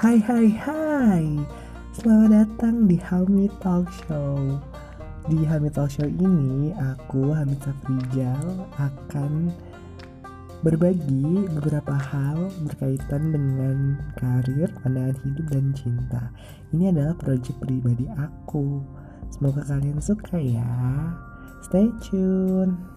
Hai hai hai. Selamat datang di Hami Talk Show. Di Hami Talk Show ini Aku Hamid Safrijal Akan berbagi beberapa hal berkaitan dengan karir, pandangan hidup, dan cinta. Ini adalah proyek pribadi aku. Semoga kalian suka ya. Stay tune.